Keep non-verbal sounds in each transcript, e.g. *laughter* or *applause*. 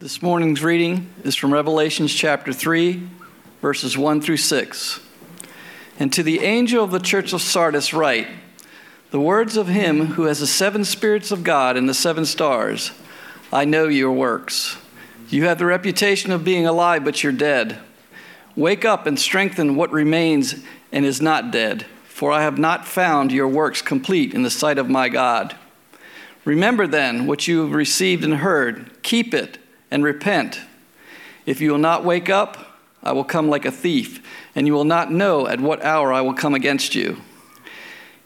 This morning's reading is from Revelations chapter 3, verses 1 through 6. And to the angel of the church of Sardis, write the words of him who has the seven spirits of God and the seven stars I know your works. You have the reputation of being alive, but you're dead. Wake up and strengthen what remains and is not dead, for I have not found your works complete in the sight of my God. Remember then what you have received and heard, keep it and repent. If you will not wake up, I will come like a thief, and you will not know at what hour I will come against you.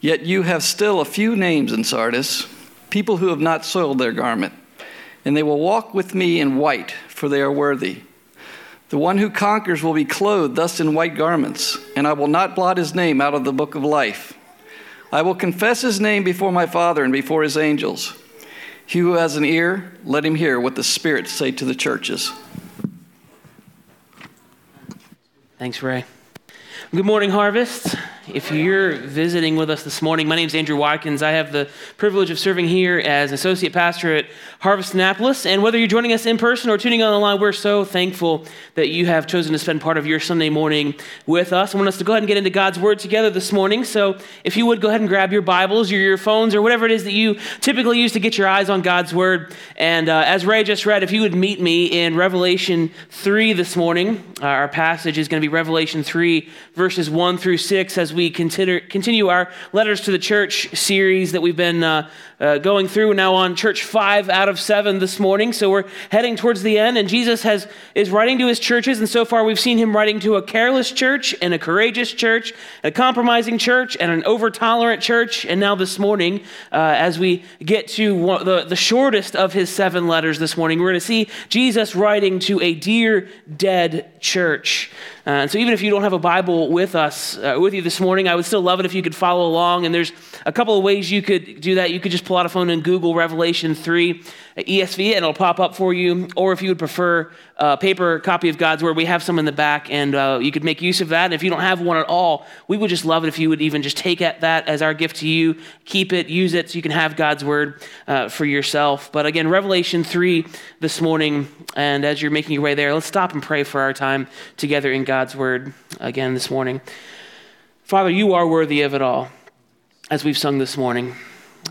Yet you have still a few names in Sardis, people who have not soiled their garment, and they will walk with me in white, for they are worthy. The one who conquers will be clothed thus in white garments, and I will not blot his name out of the book of life. I will confess his name before my Father and before his angels. He who has an ear, let him hear what the Spirit say to the churches. Thanks, Ray. Good morning, Harvest. If you're visiting with us this morning, my name is Andrew Watkins. I have the privilege of serving here as associate pastor at Harvest Annapolis. And whether you're joining us in person or tuning on online, we're so thankful that you have chosen to spend part of your Sunday morning with us. I want us to go ahead and get into God's Word together this morning. So if you would go ahead and grab your Bibles or your phones or whatever it is that you typically use to get your eyes on God's Word. And uh, as Ray just read, if you would meet me in Revelation 3 this morning, uh, our passage is going to be Revelation 3, verses 1 through 6, as we consider, continue our letters to the church series that we've been uh, uh, going through now on church five out of seven this morning. So we're heading towards the end, and Jesus has is writing to his churches. And so far, we've seen him writing to a careless church and a courageous church, a compromising church, and an over tolerant church. And now this morning, uh, as we get to one, the, the shortest of his seven letters this morning, we're going to see Jesus writing to a dear dead church. Uh, and so, even if you don't have a Bible with us, uh, with you this morning, I would still love it if you could follow along. And there's a couple of ways you could do that. You could just pull out a phone and Google Revelation 3 ESV, and it'll pop up for you. Or if you would prefer a paper copy of God's Word, we have some in the back, and uh, you could make use of that. And if you don't have one at all, we would just love it if you would even just take that as our gift to you, keep it, use it, so you can have God's Word uh, for yourself. But again, Revelation 3 this morning, and as you're making your way there, let's stop and pray for our time together in God's Word again this morning. Father, you are worthy of it all, as we've sung this morning.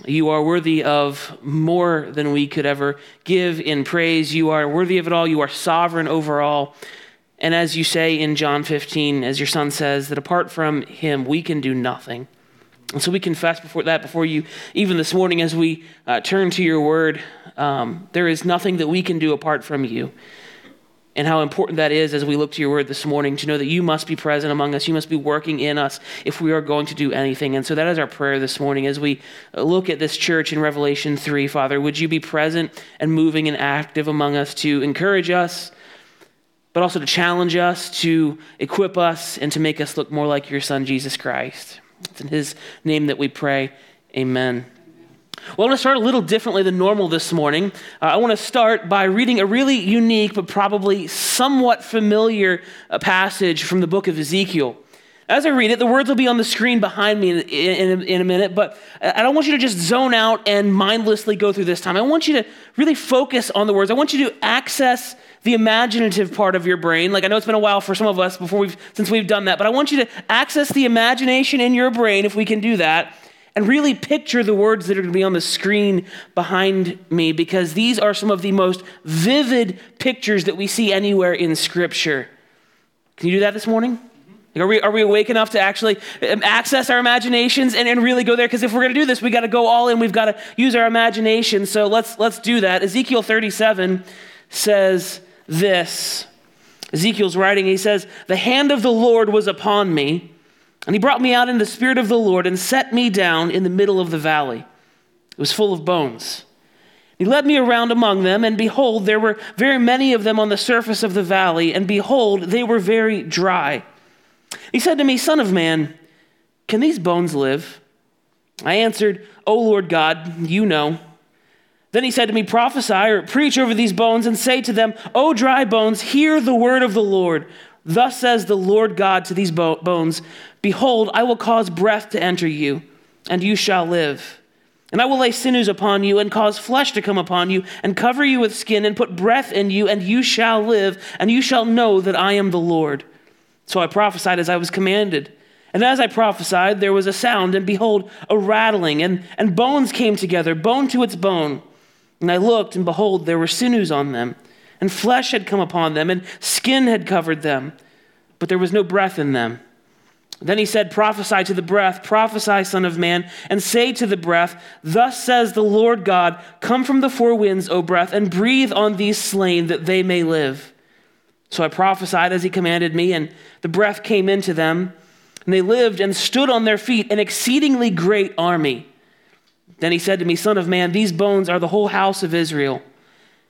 You are worthy of more than we could ever give in praise. You are worthy of it all. You are sovereign over all. And as you say in John 15, as your son says, that apart from him, we can do nothing. And so we confess before that, before you, even this morning, as we uh, turn to your word, um, there is nothing that we can do apart from you and how important that is as we look to your word this morning to know that you must be present among us. You must be working in us if we are going to do anything. And so that is our prayer this morning as we look at this church in Revelation 3. Father, would you be present and moving and active among us to encourage us, but also to challenge us, to equip us, and to make us look more like your Son, Jesus Christ? It's in his name that we pray. Amen. Well, I want to start a little differently than normal this morning. Uh, I want to start by reading a really unique but probably somewhat familiar uh, passage from the book of Ezekiel. As I read it, the words will be on the screen behind me in, in, in, a minute, but I don't want you to just zone out and mindlessly go through this time. I want you to really focus on the words. I want you to access the imaginative part of your brain. Like I know it's been a while for some of us before we've since we've done that, but I want you to access the imagination in your brain if we can do that and really picture the words that are going to be on the screen behind me because these are some of the most vivid pictures that we see anywhere in Scripture. Can you do that this morning? Are we, are we awake enough to actually um, access our imaginations and, and really go there? Because if we're going to do this, we got to go all in. We've got to use our imagination. So let's, let's do that. Ezekiel 37 says this Ezekiel's writing, he says, The hand of the Lord was upon me and he brought me out in the spirit of the Lord and set me down in the middle of the valley. It was full of bones. He led me around among them, and behold, there were very many of them on the surface of the valley, and behold, they were very dry. He said to me, Son of man, can these bones live? I answered, O Lord God, you know. Then he said to me, Prophesy or preach over these bones, and say to them, O dry bones, hear the word of the Lord. Thus says the Lord God to these bones Behold, I will cause breath to enter you, and you shall live. And I will lay sinews upon you and cause flesh to come upon you and cover you with skin and put breath in you, and you shall live, and you shall know that I am the Lord. So I prophesied as I was commanded. And as I prophesied, there was a sound, and behold, a rattling, and, and bones came together, bone to its bone. And I looked, and behold, there were sinews on them, and flesh had come upon them, and skin had covered them, but there was no breath in them. Then he said, Prophesy to the breath, prophesy, Son of Man, and say to the breath, Thus says the Lord God, Come from the four winds, O breath, and breathe on these slain, that they may live. So I prophesied as he commanded me, and the breath came into them, and they lived and stood on their feet, an exceedingly great army. Then he said to me, Son of man, these bones are the whole house of Israel.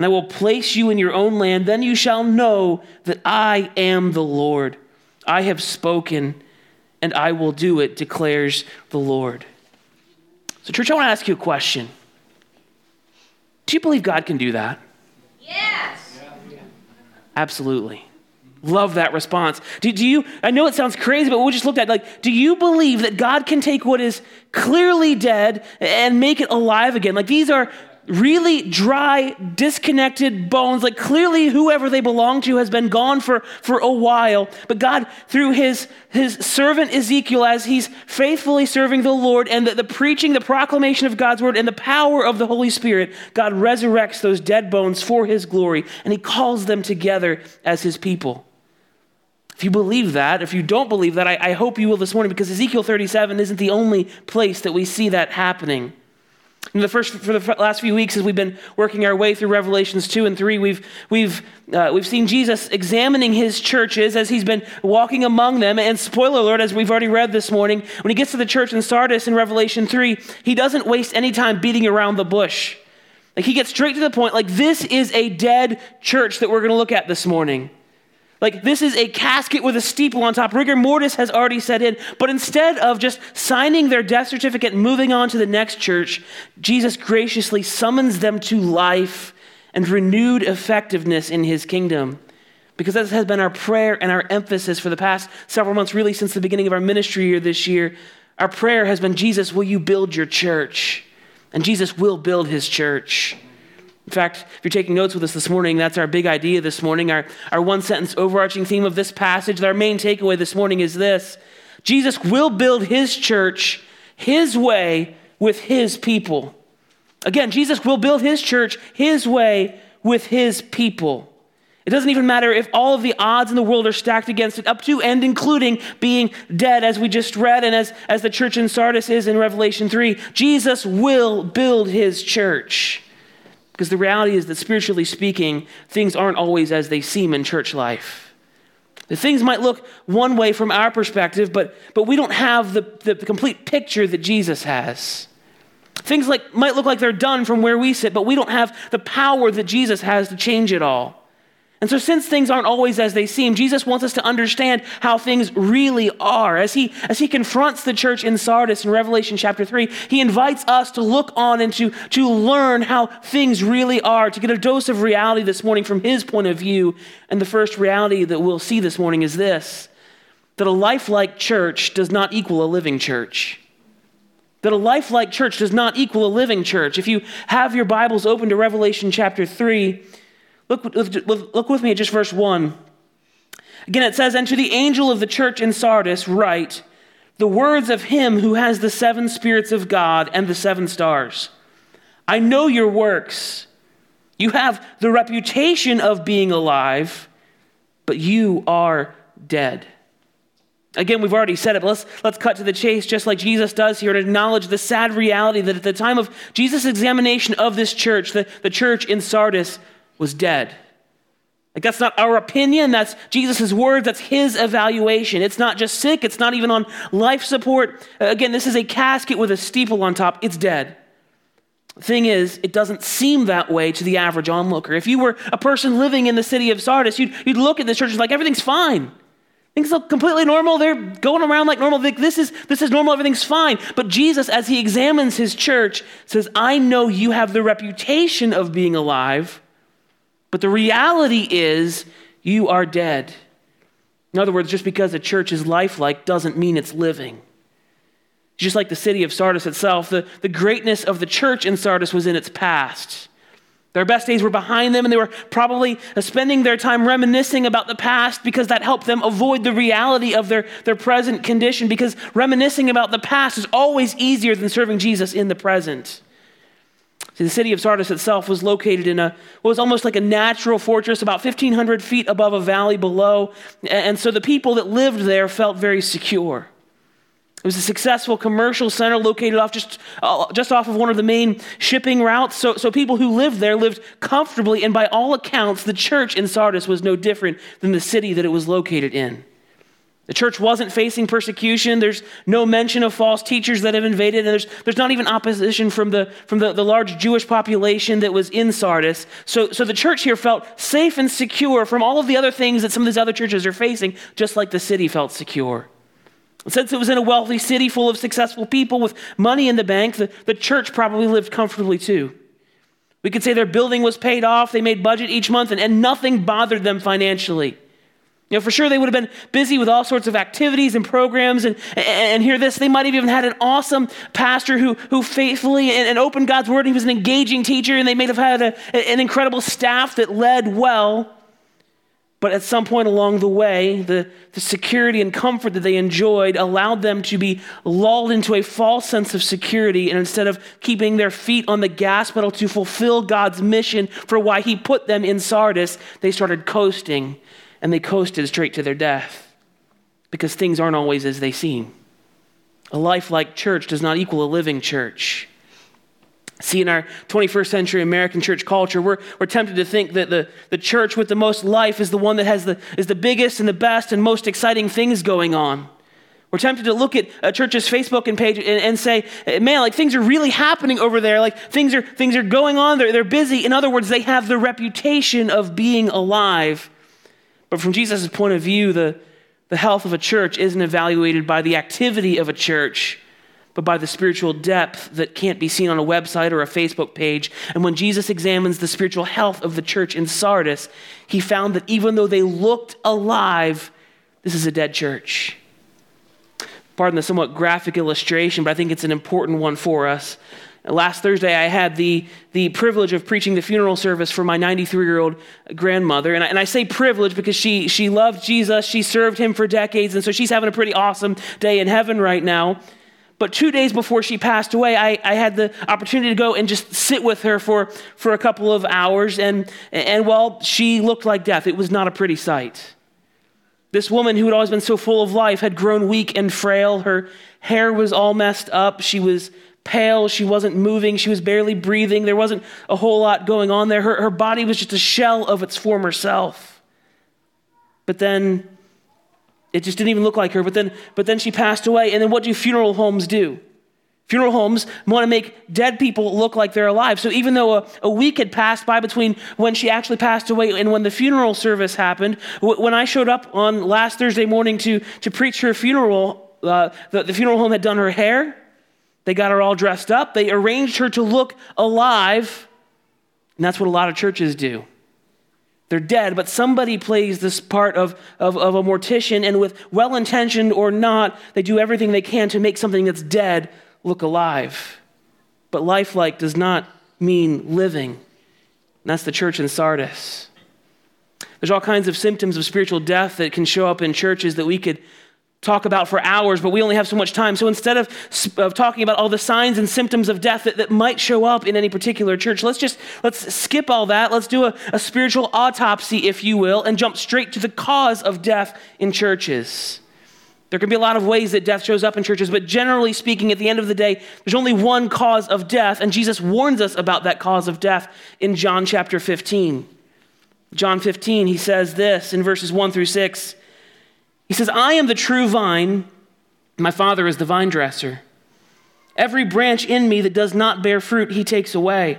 And I will place you in your own land. Then you shall know that I am the Lord. I have spoken and I will do it, declares the Lord. So, church, I want to ask you a question. Do you believe God can do that? Yes. Absolutely. Love that response. Do, do, you, I know it sounds crazy, but we just looked at like, do you believe that God can take what is clearly dead and make it alive again? Like these are really dry, disconnected bones. Like clearly, whoever they belong to has been gone for, for a while. But God, through his, his servant Ezekiel, as he's faithfully serving the Lord and the, the preaching, the proclamation of God's word, and the power of the Holy Spirit, God resurrects those dead bones for his glory and he calls them together as his people. If you believe that, if you don't believe that, I, I hope you will this morning because Ezekiel 37 isn't the only place that we see that happening. In the first, for the last few weeks, as we've been working our way through Revelations 2 and 3, we've, we've, uh, we've seen Jesus examining his churches as he's been walking among them. And spoiler alert, as we've already read this morning, when he gets to the church in Sardis in Revelation 3, he doesn't waste any time beating around the bush. Like he gets straight to the point, like, this is a dead church that we're going to look at this morning. Like, this is a casket with a steeple on top. Rigor mortis has already set in. But instead of just signing their death certificate and moving on to the next church, Jesus graciously summons them to life and renewed effectiveness in his kingdom. Because that has been our prayer and our emphasis for the past several months, really since the beginning of our ministry year this year. Our prayer has been Jesus, will you build your church? And Jesus will build his church. In fact, if you're taking notes with us this morning, that's our big idea this morning. Our, our one sentence overarching theme of this passage, our main takeaway this morning is this Jesus will build his church his way with his people. Again, Jesus will build his church his way with his people. It doesn't even matter if all of the odds in the world are stacked against it, up to and including being dead, as we just read, and as, as the church in Sardis is in Revelation 3. Jesus will build his church. Because the reality is that spiritually speaking, things aren't always as they seem in church life. The things might look one way from our perspective, but, but we don't have the, the, complete picture that Jesus has. Things like, might look like they're done from where we sit, but we don't have the power that Jesus has to change it all. And so, since things aren't always as they seem, Jesus wants us to understand how things really are. As he, as he confronts the church in Sardis in Revelation chapter 3, he invites us to look on and to, to learn how things really are, to get a dose of reality this morning from his point of view. And the first reality that we'll see this morning is this that a lifelike church does not equal a living church. That a lifelike church does not equal a living church. If you have your Bibles open to Revelation chapter 3, Look, look with me at just verse 1. Again, it says, And to the angel of the church in Sardis, write the words of him who has the seven spirits of God and the seven stars. I know your works. You have the reputation of being alive, but you are dead. Again, we've already said it, but let's, let's cut to the chase just like Jesus does here and acknowledge the sad reality that at the time of Jesus' examination of this church, the, the church in Sardis, was dead. Like, that's not our opinion. That's Jesus' word. That's his evaluation. It's not just sick. It's not even on life support. Uh, again, this is a casket with a steeple on top. It's dead. thing is, it doesn't seem that way to the average onlooker. If you were a person living in the city of Sardis, you'd, you'd look at this church and be like everything's fine. Things look completely normal. They're going around like normal. This is, this is normal. Everything's fine. But Jesus, as he examines his church, says, I know you have the reputation of being alive, but the reality is you are dead. In other words, just because a church is lifelike doesn't mean it's living. Just like the city of Sardis itself, the, the greatness of the church in Sardis was in its past. Their best days were behind them, and they were probably uh, spending their time reminiscing about the past because that helped them avoid the reality of their, their present condition. Because reminiscing about the past is always easier than serving Jesus in the present. The city of Sardis itself was located in a what was almost like a natural fortress, about 1,500 feet above a valley below. And so the people that lived there felt very secure. It was a successful commercial center located off just, uh, just off of one of the main shipping routes. So, so people who lived there lived comfortably, and by all accounts, the church in Sardis was no different than the city that it was located in. The church wasn't facing persecution. There's no mention of false teachers that have invaded, and there's, there's not even opposition from, the, from the, the large Jewish population that was in Sardis. So, so the church here felt safe and secure from all of the other things that some of these other churches are facing, just like the city felt secure. Since it was in a wealthy city full of successful people with money in the bank, the, the church probably lived comfortably too. We could say their building was paid off, they made budget each month, and, and nothing bothered them financially. You know, for sure they would have been busy with all sorts of activities and programs. And, and, and hear this, they might have even had an awesome pastor who, who faithfully and, and opened God's word. He was an engaging teacher, and they may have had a, an incredible staff that led well. But at some point along the way, the, the security and comfort that they enjoyed allowed them to be lulled into a false sense of security. And instead of keeping their feet on the gas pedal to fulfill God's mission for why He put them in Sardis, they started coasting and they coasted straight to their death because things aren't always as they seem. A life like church does not equal a living church. See, in our 21st century American church culture, we're, we're tempted to think that the, the church with the most life is the one that has the, is the biggest and the best and most exciting things going on. We're tempted to look at a church's Facebook and page and, and, say, man, like things are really happening over there. Like things are, things are going on. They're, they're busy. In other words, they have the reputation of being alive. But from Jesus' point of view, the, the health of a church isn't evaluated by the activity of a church but by the spiritual depth that can't be seen on a website or a Facebook page. And when Jesus examines the spiritual health of the church in Sardis, he found that even though they looked alive, this is a dead church. Pardon the somewhat graphic illustration, but I think it's an important one for us. Last Thursday, I had the, the privilege of preaching the funeral service for my 93 year old grandmother. And I, and I say privilege because she, she loved Jesus, she served him for decades, and so she's having a pretty awesome day in heaven right now. But two days before she passed away, I, I had the opportunity to go and just sit with her for, for a couple of hours. And, and well, she looked like death. It was not a pretty sight. This woman who had always been so full of life had grown weak and frail. Her hair was all messed up. She was pale. She wasn't moving. She was barely breathing. There wasn't a whole lot going on there. Her, her body was just a shell of its former self. But then it just didn't even look like her. But then, but then she passed away. And then what do funeral homes do? Funeral homes want to make dead people look like they're alive. So even though a, a, week had passed by between when she actually passed away and when the funeral service happened, w- when I showed up on last Thursday morning to, to preach her funeral, uh, the, the funeral home had done her hair. They got her all dressed up. They arranged her to look alive. And that's what a lot of churches do. They're dead, but somebody plays this part of, of, of a mortician, and with well intentioned or not, they do everything they can to make something that's dead look alive. But lifelike does not mean living. And that's the church in Sardis. There's all kinds of symptoms of spiritual death that can show up in churches that we could talk about for hours, but we only have so much time. So instead of, of talking about all the signs and symptoms of death that, that might show up in any particular church, let's just let's skip all that. Let's do a, a spiritual autopsy, if you will, and jump straight to the cause of death in churches. There can be a lot of ways that death shows up in churches, but generally speaking, at the end of the day, there's only one cause of death, and Jesus warns us about that cause of death in John chapter 15. John 15, he says this in verses 1 through 6. He says, I am the true vine, my Father is the vine dresser. Every branch in me that does not bear fruit, he takes away.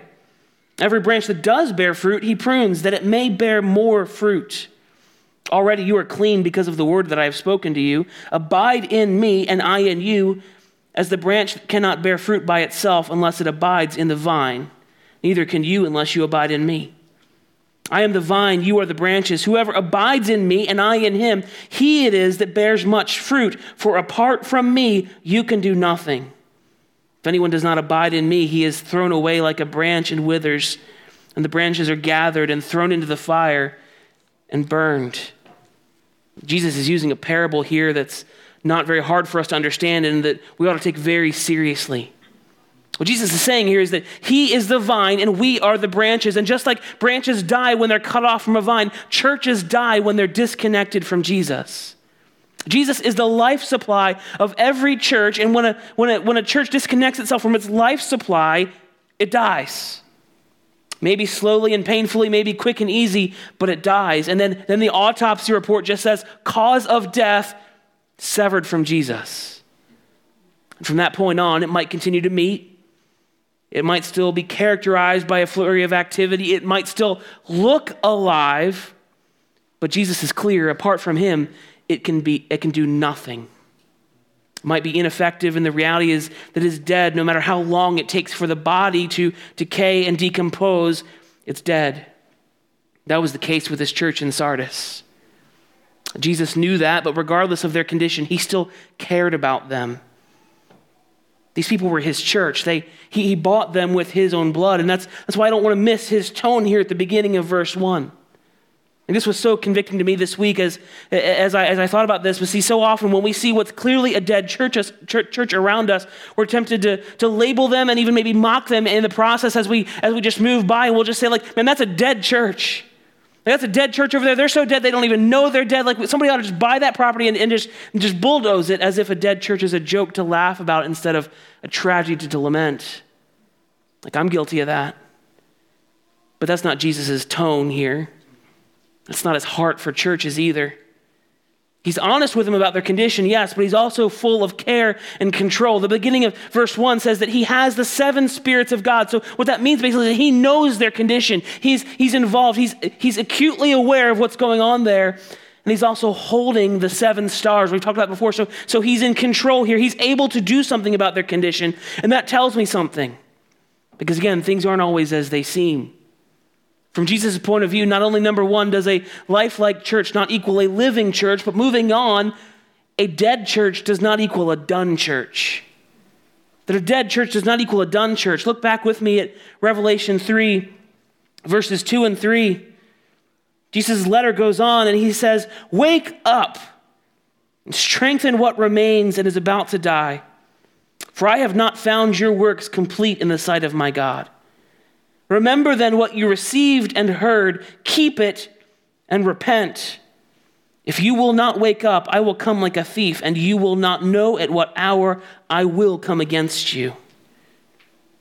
Every branch that does bear fruit, he prunes, that it may bear more fruit. Already you are clean because of the word that I have spoken to you. Abide in me, and I in you, as the branch cannot bear fruit by itself unless it abides in the vine. Neither can you unless you abide in me. I am the vine, you are the branches. Whoever abides in me and I in him, he it is that bears much fruit, for apart from me, you can do nothing. If anyone does not abide in me, he is thrown away like a branch and withers, and the branches are gathered and thrown into the fire and burned. Jesus is using a parable here that's not very hard for us to understand and that we ought to take very seriously. What Jesus is saying here is that He is the vine and we are the branches. And just like branches die when they're cut off from a vine, churches die when they're disconnected from Jesus. Jesus is the life supply of every church. And when a, when, a, when a church disconnects itself from its life supply, it dies. Maybe slowly and painfully, maybe quick and easy, but it dies. And then, then the autopsy report just says cause of death severed from Jesus. From that point on, it might continue to meet. It might still be characterized by a flurry of activity. It might still look alive. But Jesus is clear apart from him, it can, be, it can do nothing. It might be ineffective, and the reality is that it's dead no matter how long it takes for the body to decay and decompose, it's dead. That was the case with this church in Sardis. Jesus knew that, but regardless of their condition, he still cared about them. These people were his church. They, he, he bought them with his own blood. And that's, that's why I don't want to miss his tone here at the beginning of verse 1. And this was so convicting to me this week as, as, I, as I thought about this. But see, so often when we see what's clearly a dead church, church, church around us, we're tempted to, to label them and even maybe mock them in the process as we, as we just move by. And we'll just say, like, man, that's a dead church. That's a dead church over there. They're so dead they don't even know they're dead. Like somebody ought to just buy that property and, and just, and just bulldoze it as if a dead church is a joke to laugh about instead of a tragedy to, to lament. Like I'm guilty of that. But that's not Jesus' tone here. That's not his heart for churches either. He's honest with them about their condition, yes, but he's also full of care and control. The beginning of verse 1 says that he has the seven spirits of God. So, what that means basically is that he knows their condition. He's, he's involved, he's, he's acutely aware of what's going on there. And he's also holding the seven stars. We've talked about before. So, so he's in control here. He's able to do something about their condition. And that tells me something. Because again, things aren't always as they seem. From Jesus' point of view, not only number one, does a lifelike church not equal a living church, but moving on, a dead church does not equal a done church. That a dead church does not equal a done church. Look back with me at Revelation 3, verses 2 and 3. Jesus' letter goes on and he says, Wake up and strengthen what remains and is about to die. For I have not found your works complete in the sight of my God. Remember then what you received and heard, keep it and repent. If you will not wake up, I will come like a thief, and you will not know at what hour I will come against you.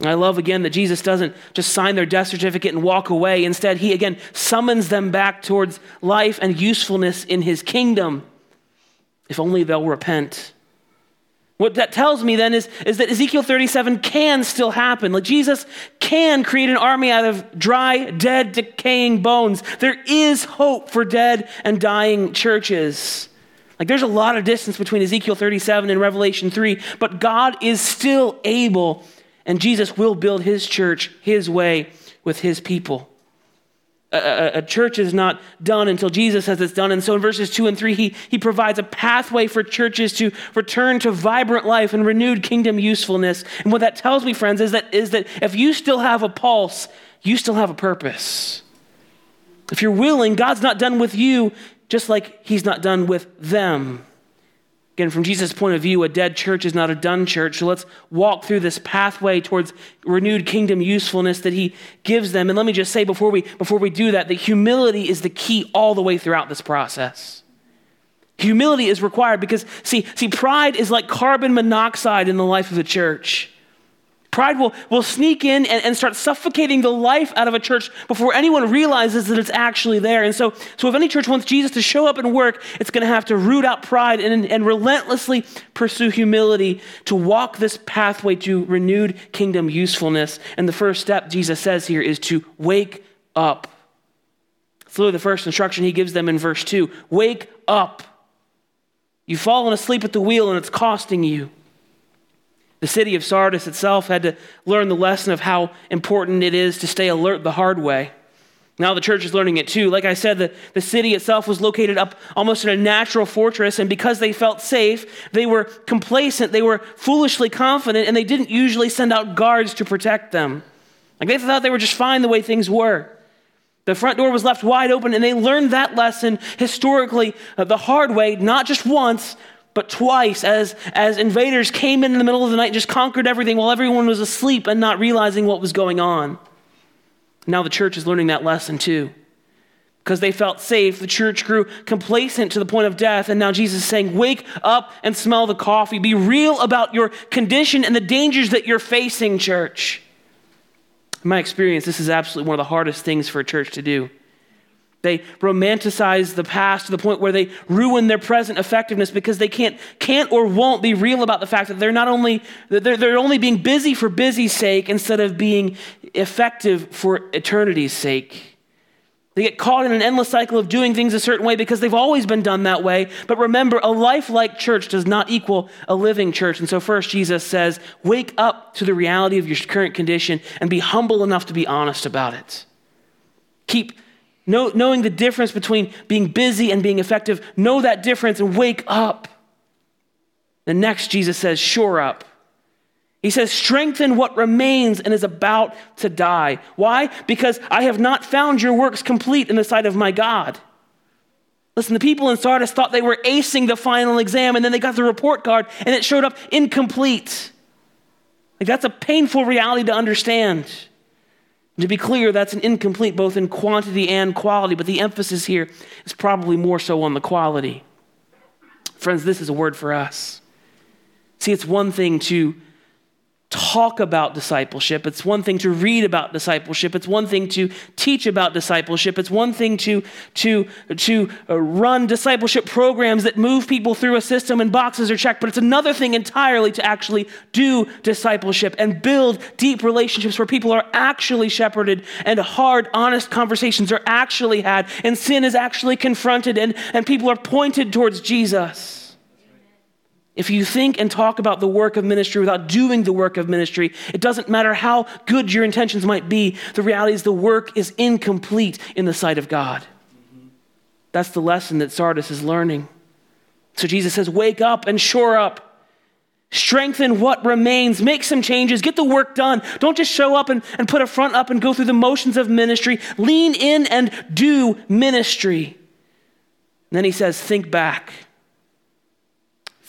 I love again that Jesus doesn't just sign their death certificate and walk away. Instead, he again summons them back towards life and usefulness in his kingdom, if only they'll repent. What that tells me then is, is that Ezekiel 37 can still happen. Like Jesus can create an army out of dry, dead, decaying bones. There is hope for dead and dying churches. Like there's a lot of distance between Ezekiel 37 and Revelation 3, but God is still able, and Jesus will build his church his way with his people a, a, church is not done until Jesus says it's done. And so in verses two and three, he, he provides a pathway for churches to return to vibrant life and renewed kingdom usefulness. And what that tells me, friends, is that, is that if you still have a pulse, you still have a purpose. If you're willing, God's not done with you just like he's not done with them. Again, from Jesus' point of view, a dead church is not a done church. So let's walk through this pathway towards renewed kingdom usefulness that he gives them. And let me just say before we, before we do that, that humility is the key all the way throughout this process. Humility is required because, see, see, pride is like carbon monoxide in the life of the church. Pride will, will sneak in and, and start suffocating the life out of a church before anyone realizes that it's actually there. And so, so if any church wants Jesus to show up and work, it's going to have to root out pride and, and relentlessly pursue humility to walk this pathway to renewed kingdom usefulness. And the first step, Jesus says here, is to wake up. It's literally the first instruction he gives them in verse 2 Wake up. You've fallen asleep at the wheel and it's costing you. The city of Sardis itself had to learn the lesson of how important it is to stay alert the hard way. Now the church is learning it too. Like I said, the, the city itself was located up almost in a natural fortress, and because they felt safe, they were complacent, they were foolishly confident, and they didn't usually send out guards to protect them. Like they thought they were just fine the way things were. The front door was left wide open, and they learned that lesson historically uh, the hard way, not just once, but twice as, as invaders came in in the middle of the night and just conquered everything while everyone was asleep and not realizing what was going on. Now the church is learning that lesson too. Because they felt safe, the church grew complacent to the point of death. And now Jesus is saying, Wake up and smell the coffee. Be real about your condition and the dangers that you're facing, church. In my experience, this is absolutely one of the hardest things for a church to do. They romanticize the past to the point where they ruin their present effectiveness because they can't, can't or won't be real about the fact that they're not only they're, they're only being busy for busy's sake instead of being effective for eternity's sake. They get caught in an endless cycle of doing things a certain way because they've always been done that way. But remember, a life like church does not equal a living church. And so, first, Jesus says, wake up to the reality of your current condition and be humble enough to be honest about it. Keep Know, knowing the difference between being busy and being effective, know that difference and wake up. The next, Jesus says, shore up. He says, strengthen what remains and is about to die. Why? Because I have not found your works complete in the sight of my God. Listen, the people in Sardis thought they were acing the final exam, and then they got the report card and it showed up incomplete. Like, that's a painful reality to understand. To be clear, that's an incomplete both in quantity and quality, but the emphasis here is probably more so on the quality. Friends, this is a word for us. See, it's one thing to talk about discipleship. It's one thing to read about discipleship. It's one thing to teach about discipleship. It's one thing to, to, to uh, run discipleship programs that move people through a system and boxes are checked. But it's another thing entirely to actually do discipleship and build deep relationships where people are actually shepherded and hard, honest conversations are actually had and sin is actually confronted and, and people are pointed towards Jesus. If you think and talk about the work of ministry without doing the work of ministry, it doesn't matter how good your intentions might be. The reality is the work is incomplete in the sight of God. That's the lesson that Sardis is learning. So Jesus says, Wake up and shore up. Strengthen what remains. Make some changes. Get the work done. Don't just show up and, and put a front up and go through the motions of ministry. Lean in and do ministry. And then he says, Think back.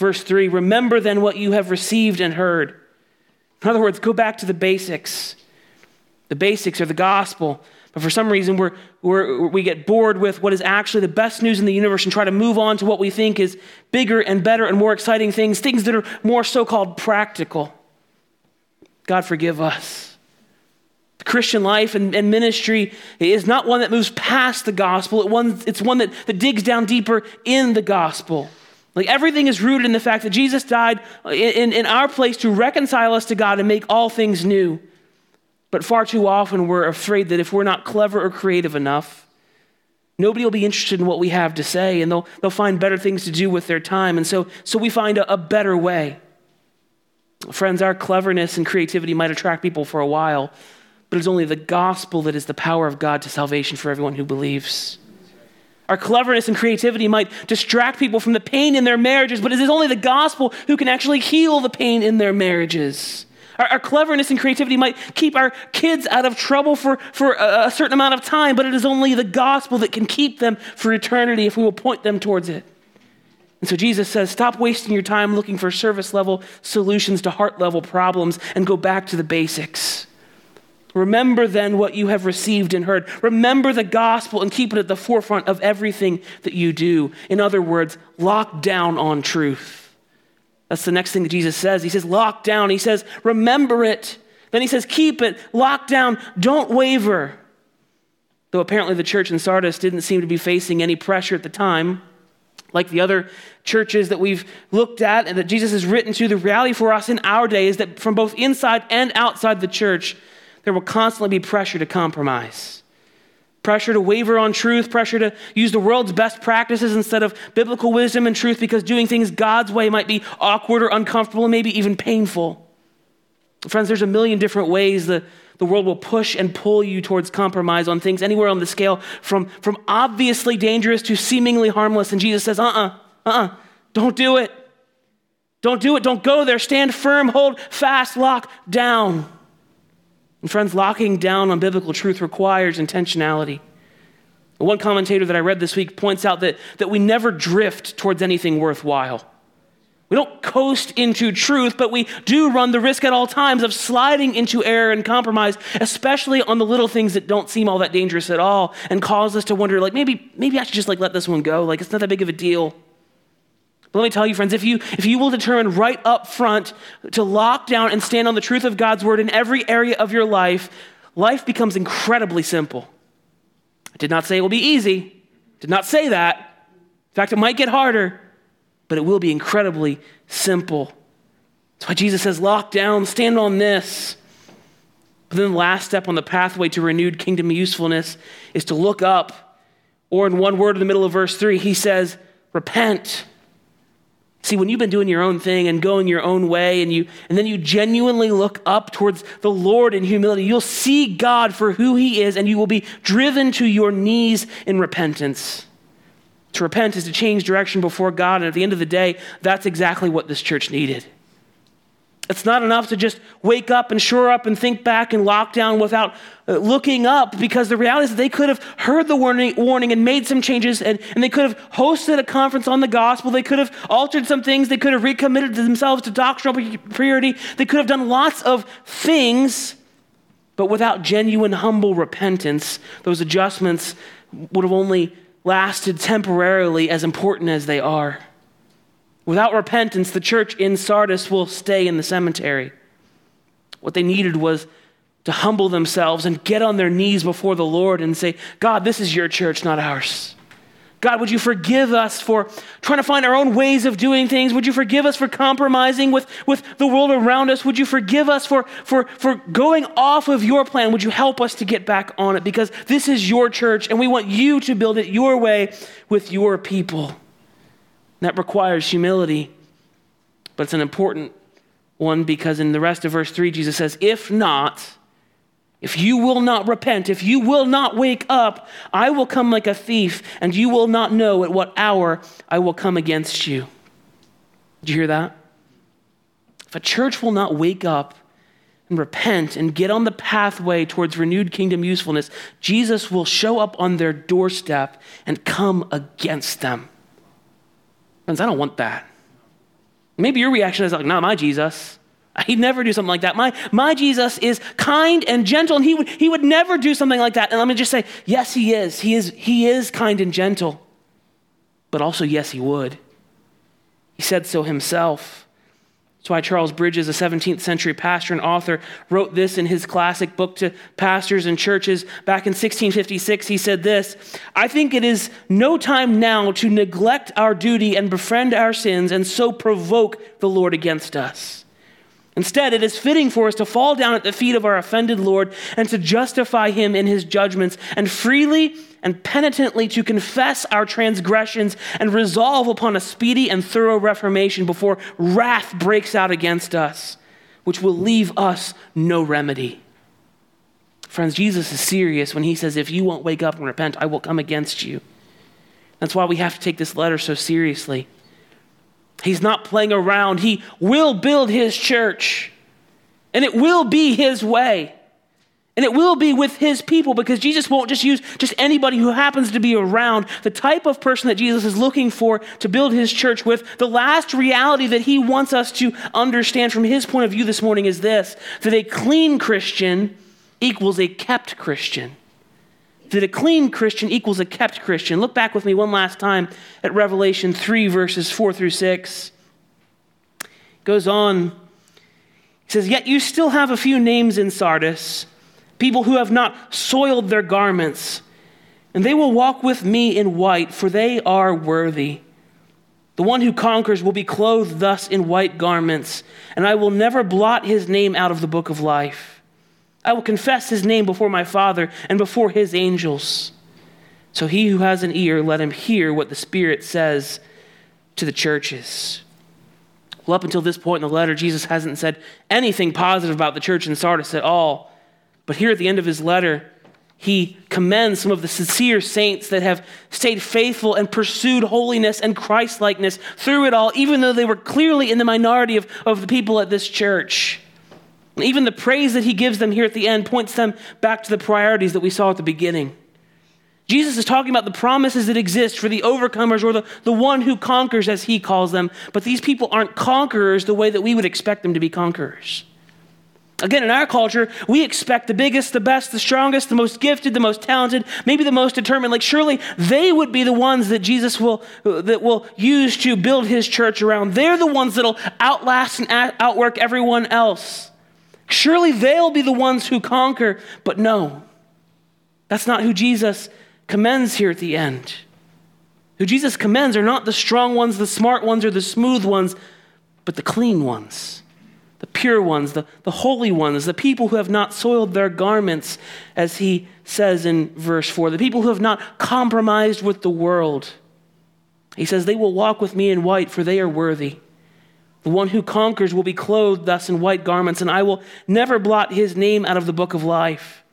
Verse 3 Remember then what you have received and heard. In other words, go back to the basics. The basics are the gospel. But for some reason, we're, we're, we get bored with what is actually the best news in the universe and try to move on to what we think is bigger and better and more exciting things, things that are more so called practical. God forgive us. The Christian life and, and, ministry is not one that moves past the gospel, it one, it's one that, that digs down deeper in the gospel. Like everything is rooted in the fact that Jesus died in, in our place to reconcile us to God and make all things new. But far too often we're afraid that if we're not clever or creative enough, nobody will be interested in what we have to say and they'll, they'll find better things to do with their time. And so, so we find a, a better way. Friends, our cleverness and creativity might attract people for a while, but it's only the gospel that is the power of God to salvation for everyone who believes. Our cleverness and creativity might distract people from the pain in their marriages, but it is only the gospel who can actually heal the pain in their marriages. Our, our cleverness and creativity might keep our kids out of trouble for, for a, a certain amount of time, but it is only the gospel that can keep them for eternity if we will point them towards it. And so Jesus says, stop wasting your time looking for service level solutions to heart level problems and go back to the basics. Remember then what you have received and heard. Remember the gospel and keep it at the forefront of everything that you do. In other words, lock down on truth. That's the next thing that Jesus says. He says, lock down. He says, remember it. Then he says, keep it, lock down, don't waver. Though apparently the church in Sardis didn't seem to be facing any pressure at the time, like the other churches that we've looked at and that Jesus has written to, the reality for us in our day is that from both inside and outside the church, there will constantly be pressure to compromise. Pressure to waver on truth, pressure to use the world's best practices instead of biblical wisdom and truth because doing things God's way might be awkward or uncomfortable and maybe even painful. Friends, there's a million different ways the, the world will push and pull you towards compromise on things anywhere on the scale from, from obviously dangerous to seemingly harmless. And Jesus says, uh uh-uh, uh, uh-uh, don't do it. Don't do it. Don't go there. Stand firm, hold fast, lock down. And friends, locking down on biblical truth requires intentionality. One commentator that I read this week points out that, that we never drift towards anything worthwhile. We don't coast into truth, but we do run the risk at all times of sliding into error and compromise, especially on the little things that don't seem all that dangerous at all and cause us to wonder, like, maybe, maybe I should just like let this one go. Like, it's not that big of a deal. But let me tell you, friends, if you, if you will determine right up front to lock down and stand on the truth of God's word in every area of your life, life becomes incredibly simple. I did not say it will be easy, did not say that. In fact, it might get harder, but it will be incredibly simple. That's why Jesus says, lock down, stand on this. But then the last step on the pathway to renewed kingdom usefulness is to look up, or in one word in the middle of verse 3, he says, repent. See, when you've been doing your own thing and going your own way, and, you, and then you genuinely look up towards the Lord in humility, you'll see God for who He is, and you will be driven to your knees in repentance. To repent is to change direction before God, and at the end of the day, that's exactly what this church needed. It's not enough to just wake up and shore up and think back and lock down without uh, looking up because the reality is they could have heard the warning, warning and made some changes and, and they could have hosted a conference on the gospel. They could have altered some things. They could have recommitted themselves to doctrinal purity. They could have done lots of things, but without genuine, humble repentance, those adjustments would have only lasted temporarily as important as they are. Without repentance, the church in Sardis will stay in the cemetery. What they needed was to humble themselves and get on their knees before the Lord and say, God, this is your church, not ours. God, would you forgive us for trying to find our own ways of doing things? Would you forgive us for compromising with, with the world around us? Would you forgive us for, for, for going off of your plan? Would you help us to get back on it? Because this is your church and we want you to build it your way with your people. That requires humility, but it's an important one because in the rest of verse 3, Jesus says, If not, if you will not repent, if you will not wake up, I will come like a thief, and you will not know at what hour I will come against you. Did you hear that? If a church will not wake up and repent and get on the pathway towards renewed kingdom usefulness, Jesus will show up on their doorstep and come against them. Friends, I don't want that. Maybe your reaction is like, not my Jesus. *laughs* He'd never do something like that. My, my Jesus is kind and gentle, and he would, he would never do something like that. And let me just say, yes, he is. He is, he is kind and gentle. But also, yes, he would. He said so himself. That's why Charles Bridges, a 17th century pastor and author, wrote this in his classic book to pastors and churches back in 1656. He said this I think it is no time now to neglect our duty and befriend our sins and so provoke the Lord against us. Instead, it is fitting for us to fall down at the feet of our offended Lord and to justify him in his judgments and freely and penitently to confess our transgressions and resolve upon a speedy and thorough reformation before wrath breaks out against us, which will leave us no remedy. Friends, Jesus is serious when he says, If you won't wake up and repent, I will come against you. That's why we have to take this letter so seriously. He's not playing around. He will build his church, and it will be his way. And it will be with his people because Jesus won't just use just anybody who happens to be around. The type of person that Jesus is looking for to build his church with, the last reality that he wants us to understand from his point of view this morning is this that a clean Christian equals a kept Christian. That a clean Christian equals a kept Christian. Look back with me one last time at Revelation 3, verses 4 through 6. It goes on He says, Yet you still have a few names in Sardis, people who have not soiled their garments, and they will walk with me in white, for they are worthy. The one who conquers will be clothed thus in white garments, and I will never blot his name out of the book of life. I will confess his name before my Father and before his angels. So he who has an ear, let him hear what the Spirit says to the churches. Well, up until this point in the letter, Jesus hasn't said anything positive about the church in Sardis at all. But here at the end of his letter, he commends some of the sincere saints that have stayed faithful and pursued holiness and Christlikeness through it all, even though they were clearly in the minority of, of the people at this church. Even the praise that he gives them here at the end points them back to the priorities that we saw at the beginning. Jesus is talking about the promises that exist for the overcomers or the, the one who conquers, as he calls them. But these people aren't conquerors the way that we would expect them to be conquerors. Again, in our culture, we expect the biggest, the best, the strongest, the most gifted, the most talented, maybe the most determined. Like surely they would be the ones that Jesus will that will use to build his church around. They're the ones that'll outlast and outwork everyone else. Surely they'll be the ones who conquer. But no, that's not who Jesus commends here at the end. Who Jesus commends are not the strong ones, the smart ones, or the smooth ones, but the clean ones the pure ones, the, the holy ones, the people who have not soiled their garments, as he says in verse 4, the people who have not compromised with the world. He says, They will walk with me in white, for they are worthy. The one who conquers will be clothed thus in white garments, and I will never blot his name out of the book of life.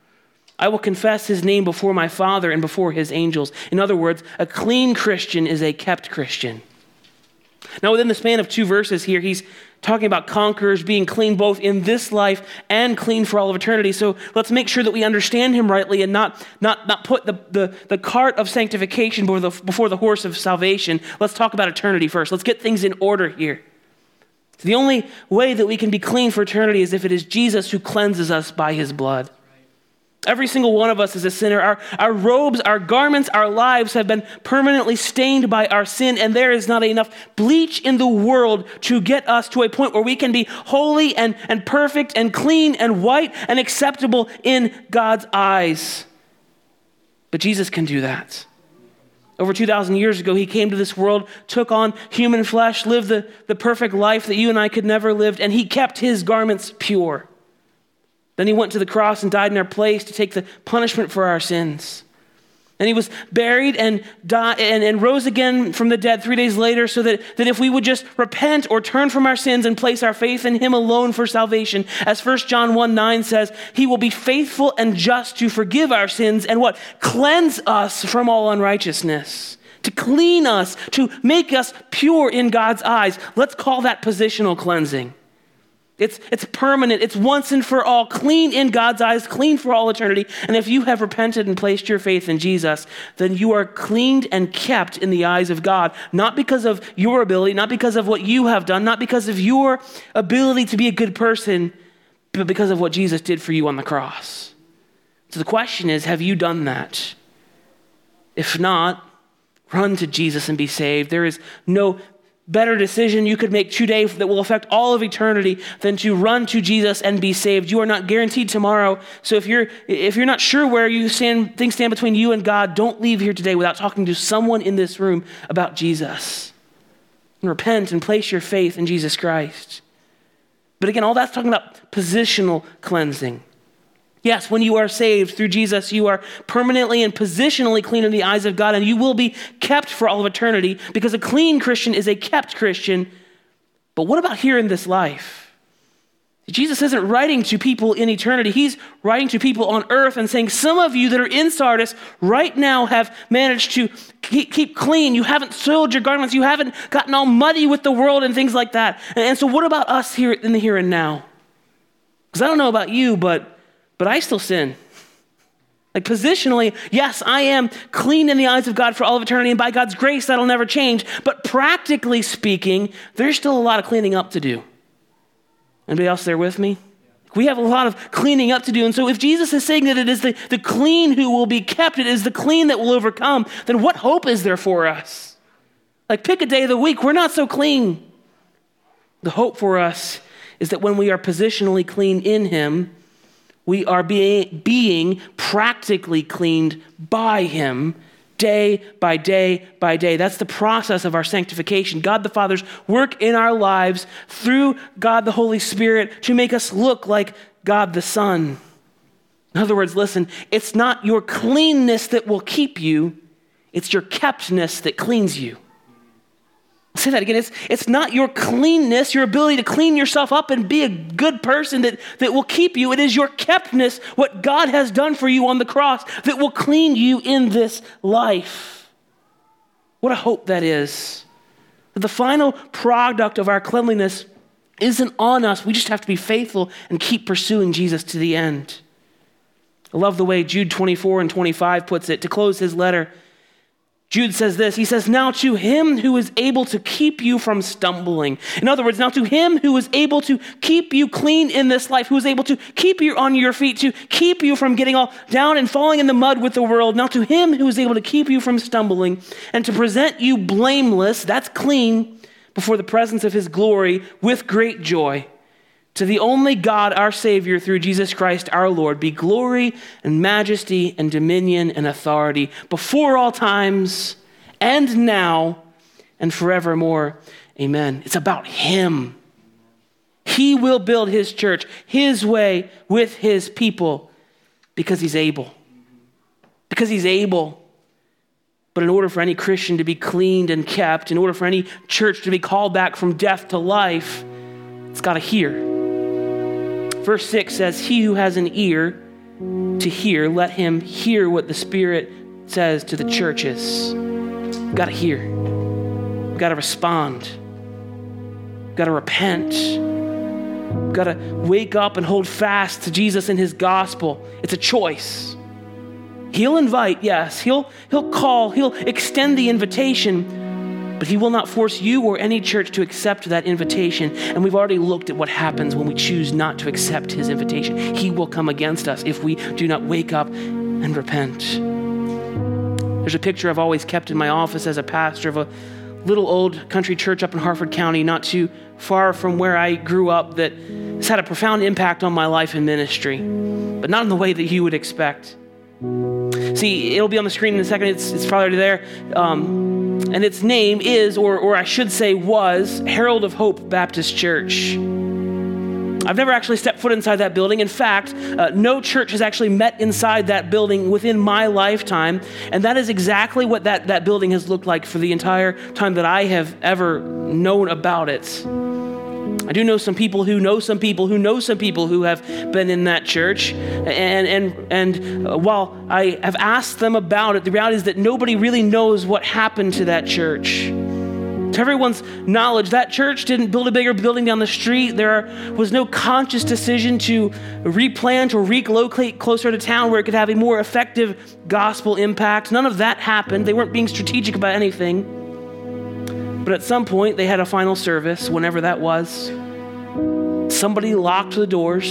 I will confess his name before my Father and before his angels. In other words, a clean Christian is a kept Christian. Now, within the span of two verses here, he's talking about conquerors being clean both in this life and clean for all of eternity. So let's make sure that we understand him rightly and not, not, not put the, the, the cart of sanctification before the, before the horse of salvation. Let's talk about eternity first. Let's get things in order here. The only way that we can be clean for eternity is if it is Jesus who cleanses us by his blood. Every single one of us is a sinner. Our, our robes, our garments, our lives have been permanently stained by our sin, and there is not enough bleach in the world to get us to a point where we can be holy and, and perfect and clean and white and acceptable in God's eyes. But Jesus can do that. Over 2,000 years ago, he came to this world, took on human flesh, lived the, the perfect life that you and I could never live, and he kept his garments pure. Then he went to the cross and died in our place to take the punishment for our sins. And he was buried and, died, and, and rose again from the dead three days later, so that, that if we would just repent or turn from our sins and place our faith in him alone for salvation, as 1 John 1 9 says, he will be faithful and just to forgive our sins and what? Cleanse us from all unrighteousness. To clean us, to make us pure in God's eyes. Let's call that positional cleansing. It's, it's permanent. It's once and for all, clean in God's eyes, clean for all eternity. And if you have repented and placed your faith in Jesus, then you are cleaned and kept in the eyes of God, not because of your ability, not because of what you have done, not because of your ability to be a good person, but because of what Jesus did for you on the cross. So the question is have you done that? If not, run to Jesus and be saved. There is no better decision you could make today that will affect all of eternity than to run to Jesus and be saved. You are not guaranteed tomorrow. So if you're if you're not sure where you stand things stand between you and God, don't leave here today without talking to someone in this room about Jesus. And repent and place your faith in Jesus Christ. But again, all that's talking about positional cleansing. Yes, when you are saved through Jesus, you are permanently and positionally clean in the eyes of God, and you will be kept for all of eternity because a clean Christian is a kept Christian. But what about here in this life? Jesus isn't writing to people in eternity. He's writing to people on earth and saying, Some of you that are in Sardis right now have managed to keep, clean. You haven't soiled your garments. You haven't gotten all muddy with the world and things like that. And, so, what about us here in the here and now? Because I don't know about you, but but I still sin. Like positionally, yes, I am clean in the eyes of God for all of eternity, and by God's grace, that'll never change. But practically speaking, there's still a lot of cleaning up to do. Anybody else there with me? We have a lot of cleaning up to do. And so, if Jesus is saying that it is the, the clean who will be kept, it is the clean that will overcome, then what hope is there for us? Like, pick a day of the week, we're not so clean. The hope for us is that when we are positionally clean in Him, we are being, being practically cleaned by Him day by day by day. That's the process of our sanctification. God the Father's work in our lives through God the Holy Spirit to make us look like God the Son. In other words, listen, it's not your cleanness that will keep you, it's your keptness that cleans you. Say that again. It's, it's not your cleanness, your ability to clean yourself up and be a good person that, that will keep you. It is your keptness, what God has done for you on the cross, that will clean you in this life. What a hope that is. That The final product of our cleanliness isn't on us. We just have to be faithful and keep pursuing Jesus to the end. I love the way Jude 24 and 25 puts it to close his letter. Jude says this He says, Now to him who is able to keep you from stumbling. In other words, now to him who is able to keep you clean in this life, who is able to keep you on your feet, to keep you from getting all down and falling in the mud with the world. Now to him who is able to keep you from stumbling and to present you blameless, that's clean, before the presence of his glory with great joy. To the only God, our Savior, through Jesus Christ our Lord, be glory and majesty and dominion and authority before all times and now and forevermore. Amen. It's about Him. He will build His church His way with His people because He's able. Because He's able. But in order for any Christian to be cleaned and kept, in order for any church to be called back from death to life, it's got to hear. Verse 6 says, He who has an ear to hear, let him hear what the Spirit says to the churches. We've got to hear. We've got to respond. We've got to repent. We've got to wake up and hold fast to Jesus and his gospel. It's a choice. He'll invite, yes. He'll, he'll call, he'll extend the invitation, but he will not force you or any church to accept that invitation. And we've already looked at what happens when we choose not to accept his invitation. He will come against us if we do not wake up and repent. There's a picture I've always kept in my office as a pastor of a little old country church up in Harford County, not too far from where I grew up, that has had a profound impact on my life and ministry, but not in the way that you would expect. See, it'll be on the screen in a second. It's, it's probably there. Um, and its name is, or, or I should say was, Herald of Hope Baptist Church. I've never actually stepped foot inside that building. In fact, uh, no church has actually met inside that building within my lifetime. And that is exactly what that, that building has looked like for the entire time that I have ever known about it. I do know some people who know some people who know some people who have been in that church. And, and, and uh, while I have asked them about it, the reality is that nobody really knows what happened to that church. To everyone's knowledge, that church didn't build a bigger building down the street. There was no conscious decision to replant or relocate closer to town where it could have a more effective gospel impact. None of that happened. They weren't being strategic about anything. But at some point, they had a final service, whenever that was. Somebody locked the doors.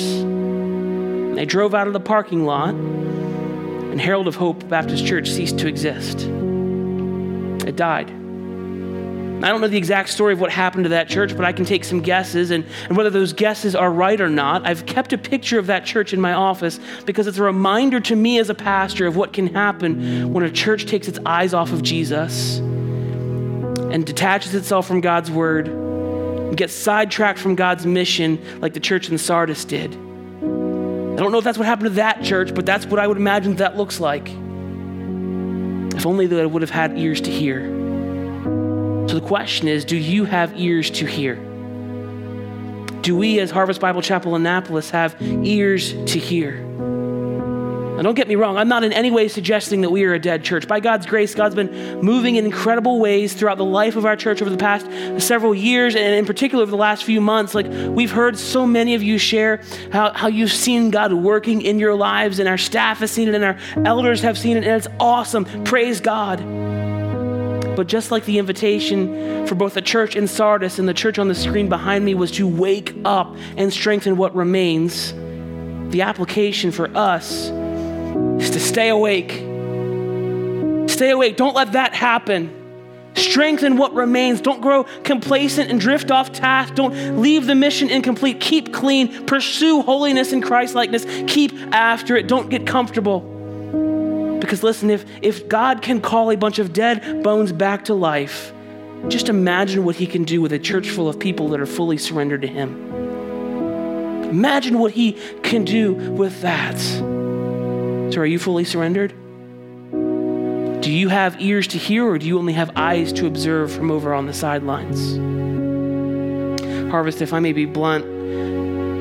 They drove out of the parking lot, and Herald of Hope Baptist Church ceased to exist. It died. I don't know the exact story of what happened to that church, but I can take some guesses. And, and whether those guesses are right or not, I've kept a picture of that church in my office because it's a reminder to me as a pastor of what can happen when a church takes its eyes off of Jesus and detaches itself from God's word and gets sidetracked from God's mission like the church in Sardis did. I don't know if that's what happened to that church, but that's what I would imagine that looks like. If only they would have had ears to hear. So the question is do you have ears to hear? Do we, as Harvest Bible Chapel Annapolis, have ears to hear? Don't get me wrong, I'm not in any way suggesting that we are a dead church. By God's grace, God's been moving in incredible ways throughout the life of our church over the past several years, and in particular over the last few months. Like we've heard so many of you share how, how you've seen God working in your lives, and our staff has seen it, and our elders have seen it, and it's awesome. Praise God. But just like the invitation for both the church in Sardis and the church on the screen behind me was to wake up and strengthen what remains, the application for us is to stay awake. Stay awake. Don't let that happen. Strengthen what remains. Don't grow complacent and drift off task. Don't leave the mission incomplete. Keep clean. Pursue holiness and Christlikeness. Keep after it. Don't get comfortable. Because listen, if, if God can call a bunch of dead bones back to life, just imagine what he can do with a church full of people that are fully surrendered to him. Imagine what he can do with that. So, are you fully surrendered? Do you have ears to hear, or do you only have eyes to observe from over on the sidelines? Harvest, if I may be blunt,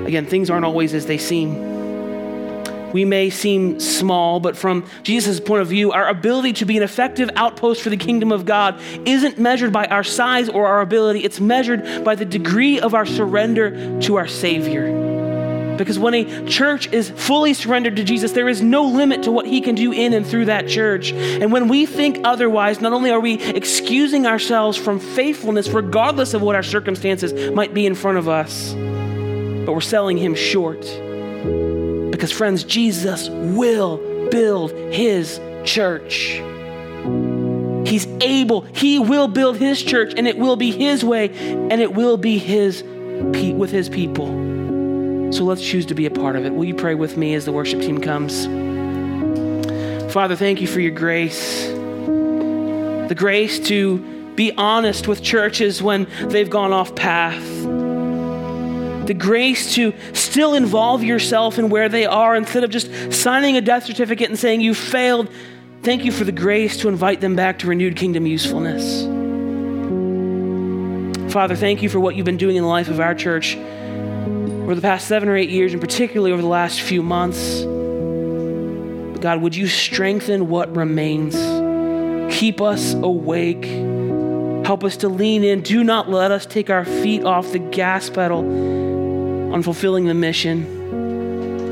again, things aren't always as they seem. We may seem small, but from Jesus' point of view, our ability to be an effective outpost for the kingdom of God isn't measured by our size or our ability. It's measured by the degree of our surrender to our Savior. Because when a church is fully surrendered to Jesus, there is no limit to what he can do in and through that church. And when we think otherwise, not only are we excusing ourselves from faithfulness, regardless of what our circumstances might be in front of us, but we're selling him short. Because, friends, Jesus will build his church. He's able, he will build his church, and it will be his way, and it will be his with his people. So let's choose to be a part of it. Will you pray with me as the worship team comes? Father, thank you for your grace. The grace to be honest with churches when they've gone off path. The grace to still involve yourself in where they are instead of just signing a death certificate and saying you failed. Thank you for the grace to invite them back to renewed kingdom usefulness. Father, thank you for what you've been doing in the life of our church over the past seven or eight years, and particularly over the last few months. God, would you strengthen what remains? Keep us awake. Help us to lean in. Do not let us take our feet off the gas pedal on fulfilling the mission.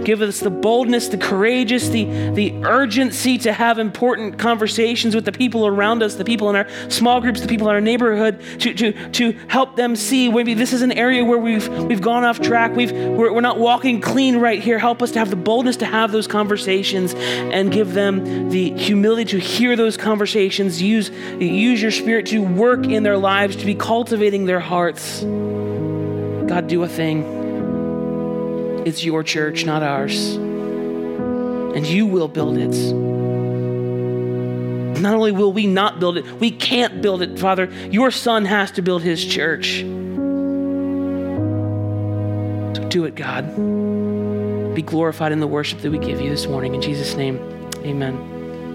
Give us the boldness, the courageous, the, the urgency to have important conversations with the people around us, the people in our small groups, the people in our neighborhood, to, to, to help them see maybe this is an area where we've, we've gone off track. We've, we're, we're not walking clean right here. Help us to have the boldness to have those conversations and give them the humility to hear those conversations. Use, use your spirit to work in their lives, to be cultivating their hearts. God, do a thing. It's your church, not ours. And you will build it. Not only will we not build it, we can't build it, Father. Your Son has to build his church. So do it, God. Be glorified in the worship that we give you this morning. In Jesus' name, amen.